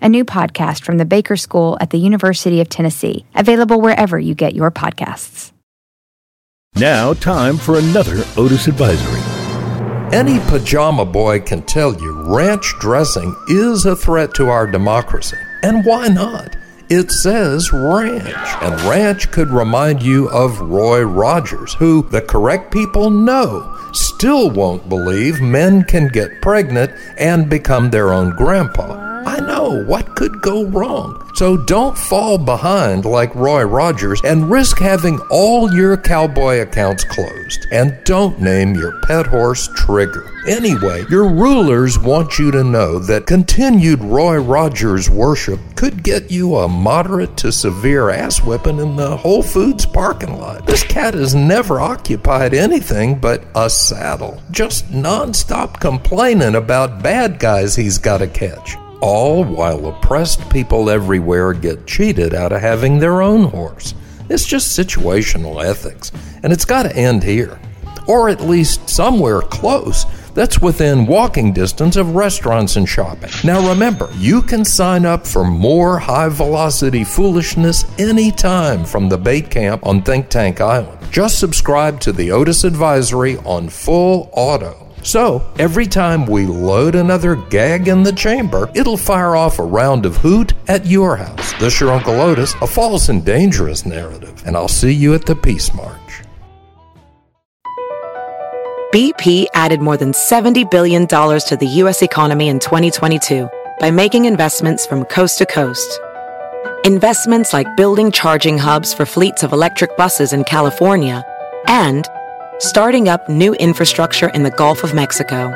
a new podcast from the Baker School at the University of Tennessee, available wherever you get your podcasts. Now, time for another Otis Advisory. Any pajama boy can tell you ranch dressing is a threat to our democracy. And why not? It says ranch, and ranch could remind you of Roy Rogers, who the correct people know still won't believe men can get pregnant and become their own grandpa. Know what could go wrong. So don't fall behind like Roy Rogers and risk having all your cowboy accounts closed. And don't name your pet horse Trigger. Anyway, your rulers want you to know that continued Roy Rogers worship could get you a moderate to severe ass whipping in the Whole Foods parking lot. This cat has never occupied anything but a saddle, just nonstop complaining about bad guys he's got to catch all while oppressed people everywhere get cheated out of having their own horse. It's just situational ethics, and it's got to end here. Or at least somewhere close that's within walking distance of restaurants and shopping. Now remember, you can sign up for more high velocity foolishness anytime from the bait camp on Think Tank Island. Just subscribe to the Otis Advisory on full auto so, every time we load another gag in the chamber, it'll fire off a round of hoot at your house. This your Uncle Otis, a false and dangerous narrative, and I'll see you at the Peace March. BP added more than $70 billion to the U.S. economy in 2022 by making investments from coast to coast. Investments like building charging hubs for fleets of electric buses in California and starting up new infrastructure in the Gulf of Mexico.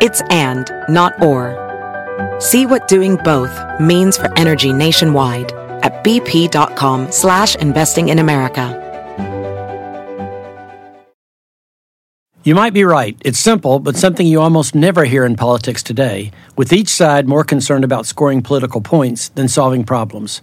It's and, not or. See what doing both means for energy nationwide at bp.com slash investing in America. You might be right. It's simple, but something you almost never hear in politics today, with each side more concerned about scoring political points than solving problems.